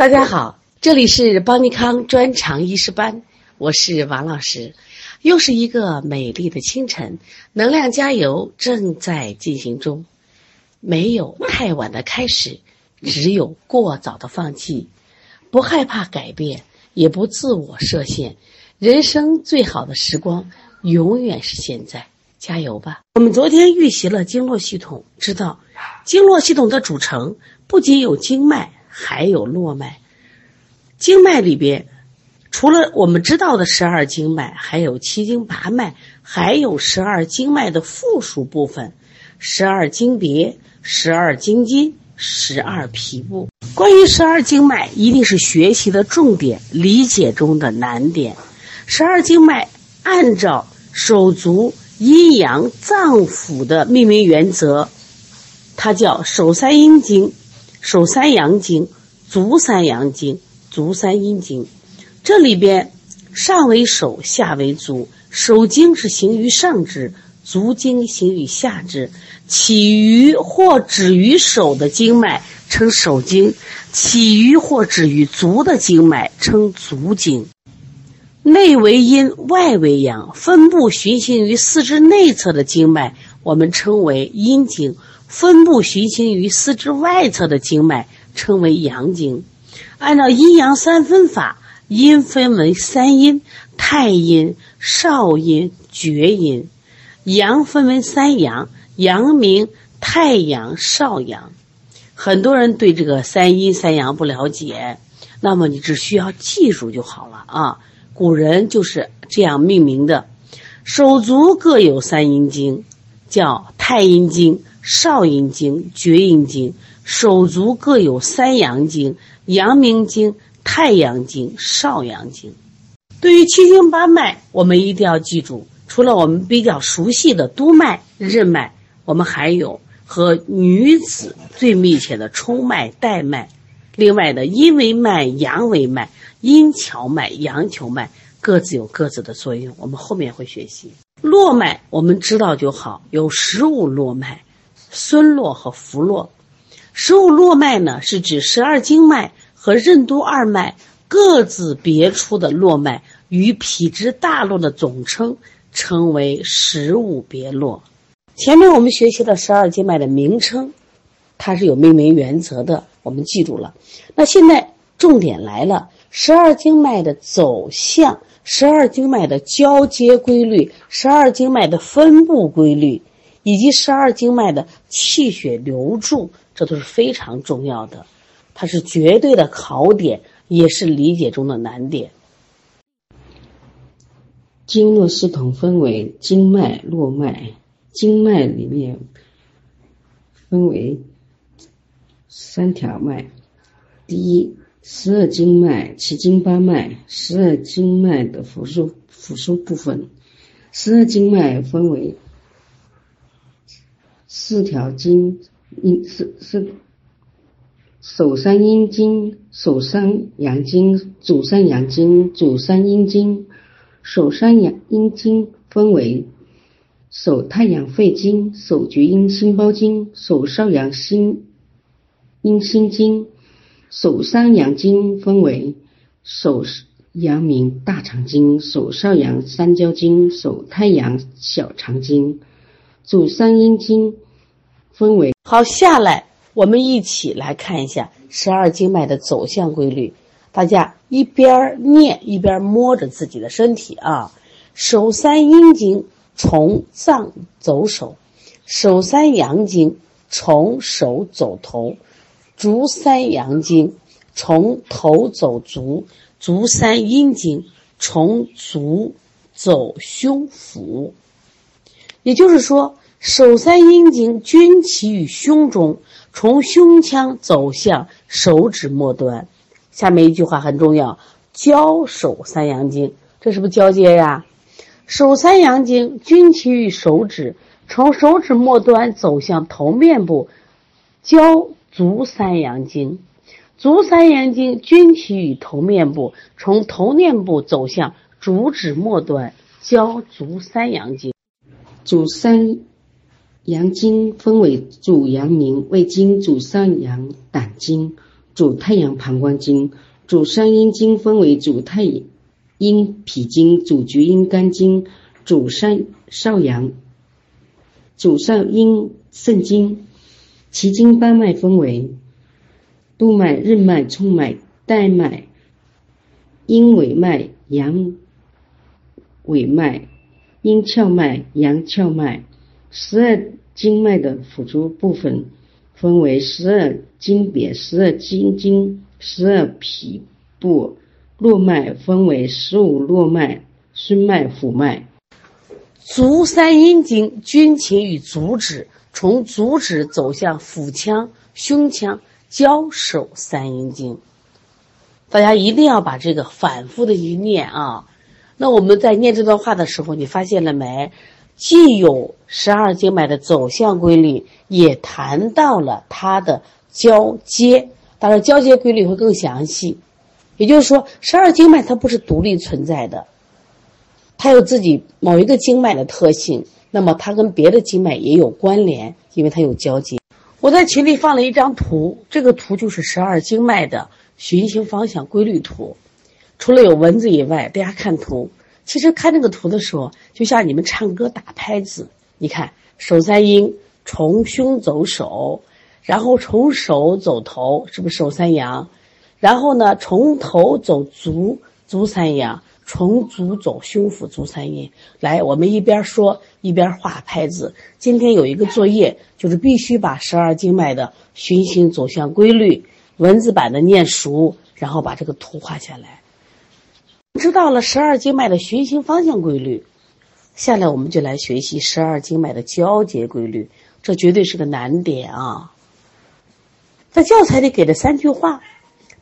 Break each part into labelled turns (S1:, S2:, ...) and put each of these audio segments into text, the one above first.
S1: 大家好，这里是邦尼康专长医师班，我是王老师。又是一个美丽的清晨，能量加油正在进行中。没有太晚的开始，只有过早的放弃。不害怕改变，也不自我设限。人生最好的时光，永远是现在。加油吧！我们昨天预习了经络系统，知道经络系统的组成不仅有经脉。还有络脉，经脉里边，除了我们知道的十二经脉，还有七经八脉，还有十二经脉的附属部分，十二经别、十二经筋、十二皮部。关于十二经脉，一定是学习的重点，理解中的难点。十二经脉按照手足阴阳脏腑的命名原则，它叫手三阴经。手三阳经、足三阳经、足三阴经，这里边上为手，下为足。手经是行于上肢，足经行于下肢。起于或止于手的经脉称手经，起于或止于足的经脉称足经。内为阴，外为阳，分布循行于四肢内侧的经脉，我们称为阴经。分布循行于四肢外侧的经脉称为阳经。按照阴阳三分法，阴分为三阴：太阴、少阴、厥阴；阳分为三阳：阳明、太阳、少阳。很多人对这个三阴三阳不了解，那么你只需要记住就好了啊。古人就是这样命名的。手足各有三阴经，叫太阴经。少阴经、厥阴经，手足各有三阳经：阳明经、太阳经、少阳经。对于七经八脉，我们一定要记住，除了我们比较熟悉的督脉、任脉，我们还有和女子最密切的冲脉、带脉。另外的阴维脉、阳维脉、阴跷脉、阳跷脉，各自有各自的作用。我们后面会学习络脉，我们知道就好，有十五络脉。孙络和浮络，十五络脉呢，是指十二经脉和任督二脉各自别出的络脉，与脾之大络的总称，称为十五别络。前面我们学习了十二经脉的名称，它是有命名原则的，我们记住了。那现在重点来了，十二经脉的走向，十二经脉的交接规律，十二经脉的分布规律。以及十二经脉的气血流注，这都是非常重要的，它是绝对的考点，也是理解中的难点。
S2: 经络系统分为经脉、络脉，经脉里面分为三条脉。第一，十二经脉、七经八脉，十二经脉的复数复数部分，十二经脉分为。四条经，阴是是手三阴经、手三阳经、足三阳经、足三阴经。手三阳阴经分为手太阳肺经、手厥阴心包经、手少阳心阴心经。手三阳经分为手阳明大肠经、手少阳三焦经、手太阳小肠经。足三阴经分为
S1: 好下来，我们一起来看一下十二经脉的走向规律。大家一边念一边摸着自己的身体啊。手三阴经从脏走手，手三阳经从手走头，足三阳经从头走足，足三阴经从足走胸腹。也就是说。手三阴经均起于胸中，从胸腔走向手指末端。下面一句话很重要：交手三阳经，这是不是交接呀？手三阳经均起于手指，从手指末端走向头面部，交足三阳经。足三阳经均起于头面部，从头面部走向足趾末端，交足三阳经。
S2: 足三。阳经分为主阳明、胃经、主上阳胆经、主太阳膀胱经。主三阴经分为主太阴脾经、主厥阴肝经、主三少阳、主少阴肾经。其经八脉分为督脉、任脉、冲脉、带脉、阴尾脉、阳尾脉、阴窍脉、阳窍脉。十二经脉的辅助部分分为十二经别、十二经经。十二脾部络脉分为十五络脉、孙脉、府脉。
S1: 足三阴经均起于足趾，从足趾走向腹腔、胸腔，交手三阴经。大家一定要把这个反复的去念啊！那我们在念这段话的时候，你发现了没？既有十二经脉的走向规律，也谈到了它的交接。当然，交接规律会更详细。也就是说，十二经脉它不是独立存在的，它有自己某一个经脉的特性。那么，它跟别的经脉也有关联，因为它有交接。我在群里放了一张图，这个图就是十二经脉的循行方向规律图。除了有文字以外，大家看图，其实看这个图的时候，就像你们唱歌打拍子。你看，手三阴从胸走手。然后从手走头，是不是手三阳？然后呢，从头走足，足三阳；从足走胸腹，足三阴。来，我们一边说一边画拍子。今天有一个作业，就是必须把十二经脉的循行走向规律文字版的念熟，然后把这个图画下来。知道了十二经脉的循行方向规律，下来我们就来学习十二经脉的交接规律。这绝对是个难点啊！在教材里给了三句话，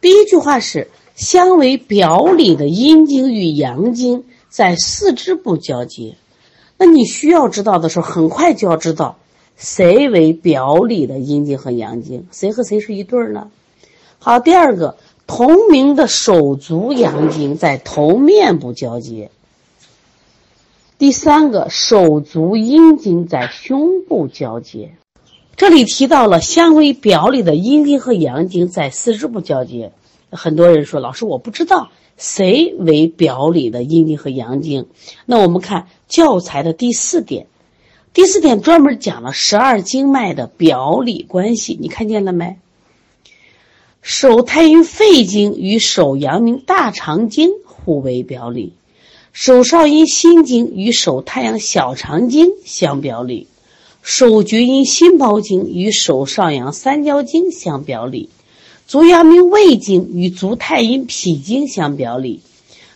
S1: 第一句话是相为表里的阴经与阳经在四肢部交接。那你需要知道的时候，很快就要知道谁为表里的阴经和阳经，谁和谁是一对儿呢？好，第二个，同名的手足阳经在头面部交接。第三个，手足阴经在胸部交接。这里提到了相为表里的阴经和阳经在四肢部交接。很多人说：“老师，我不知道谁为表里的阴经和阳经。”那我们看教材的第四点，第四点专门讲了十二经脉的表里关系。你看见了没？手太阴肺经与手阳明大肠经互为表里，手少阴心经与手太阳小肠经相表里。手厥阴心包经与手少阳三焦经相表里，足阳明胃经与足太阴脾经相表里，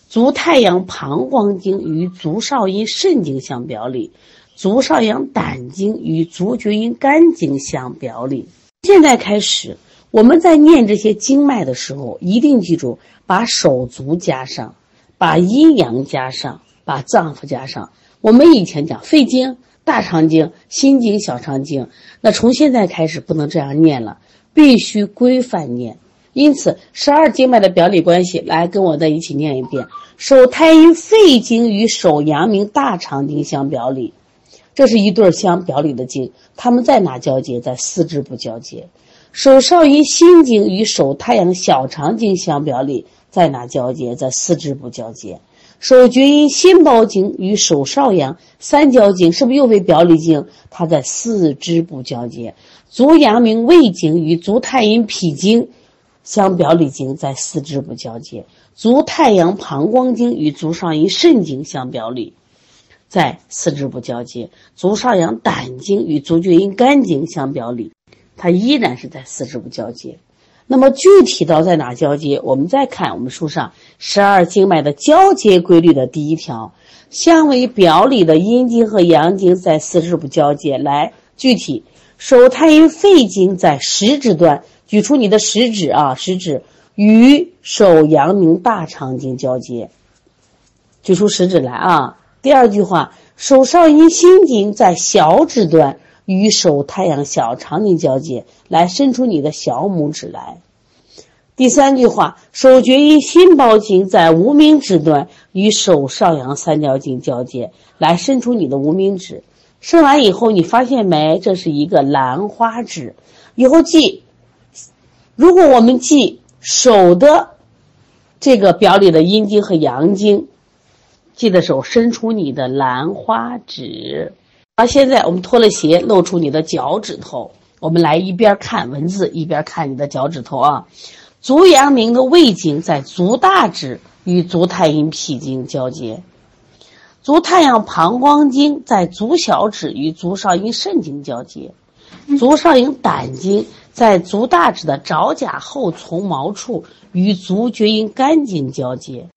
S1: 足太阳膀胱经与足少阴肾经相表里，足少阳胆经与足厥阴肝经相表里。现在开始，我们在念这些经脉的时候，一定记住把手足加上，把阴阳加上，把脏腑加上。我们以前讲肺经。大肠经、心经、小肠经，那从现在开始不能这样念了，必须规范念。因此，十二经脉的表里关系，来跟我在一起念一遍：手太阴肺经与手阳明大肠经相表里，这是一对相表里的经。他们在哪交接？在四肢部交接。手少阴心经与手太阳小肠经相表里，在哪交接？在四肢部交接。手厥阴心包经与手少阳三焦经是不是又为表里经？它在四肢部交接。足阳明胃经与足太阴脾经相表里经在四肢部交接。足太阳膀胱经与足少阴肾经相表里，在四肢部交接。足少阳胆经与足厥阴肝经相表里，它依然是在四肢部交接。那么具体到在哪交接？我们再看我们书上十二经脉的交接规律的第一条，相为表里的阴经和阳经在四肢部交接。来，具体手太阴肺经在食指端，举出你的食指啊，食指与手阳明大肠经交接。举出食指来啊。第二句话，手少阴心经在小指端。与手太阳小肠经交接，来伸出你的小拇指来。第三句话，手厥阴心包经在无名指端，与手少阳三焦经交接，来伸出你的无名指。伸完以后，你发现没？这是一个兰花指。以后记，如果我们记手的这个表里的阴经和阳经，记得手伸出你的兰花指。好，现在我们脱了鞋，露出你的脚趾头。我们来一边看文字，一边看你的脚趾头啊。足阳明的胃经在足大趾与足太阴脾经交接，足太阳膀胱经在足小趾与足少阴肾经交接，足少阴胆经在足大趾的爪甲后丛毛处与足厥阴肝经交接。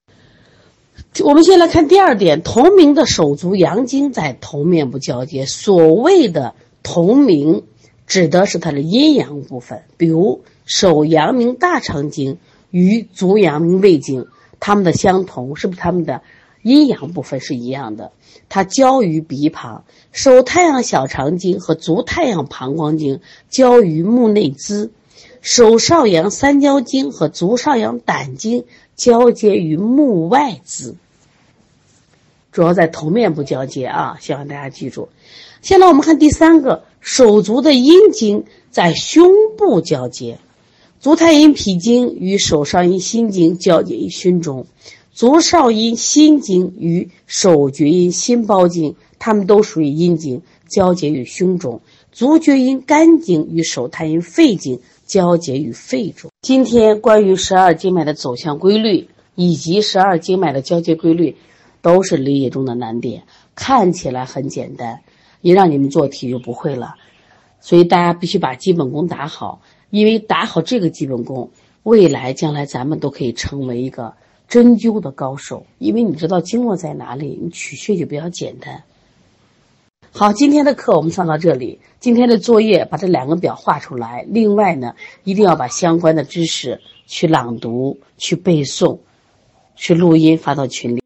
S1: 我们先来看第二点，同名的手足阳经在头面部交接。所谓的同名，指的是它的阴阳部分，比如。手阳明大肠经与足阳明胃经，它们的相同是不是？它们的阴阳部分是一样的。它交于鼻旁。手太阳小肠经和足太阳膀胱经交于目内眦。手少阳三焦经和足少阳胆经交接于目外眦。主要在头面部交接啊，希望大家记住。现在我们看第三个，手足的阴经在胸部交接。足太阴脾经与手少阴心经交接于胸中，足少阴心经与手厥阴心包经，它们都属于阴经，交接于胸中。足厥阴肝经与手太阴肺经交接于肺中。今天关于十二经脉的走向规律以及十二经脉的交接规律，都是理解中的难点。看起来很简单，一让你们做题就不会了，所以大家必须把基本功打好。因为打好这个基本功，未来将来咱们都可以成为一个针灸的高手。因为你知道经络在哪里，你取穴就比较简单。好，今天的课我们上到这里。今天的作业把这两个表画出来。另外呢，一定要把相关的知识去朗读、去背诵、去录音发到群里。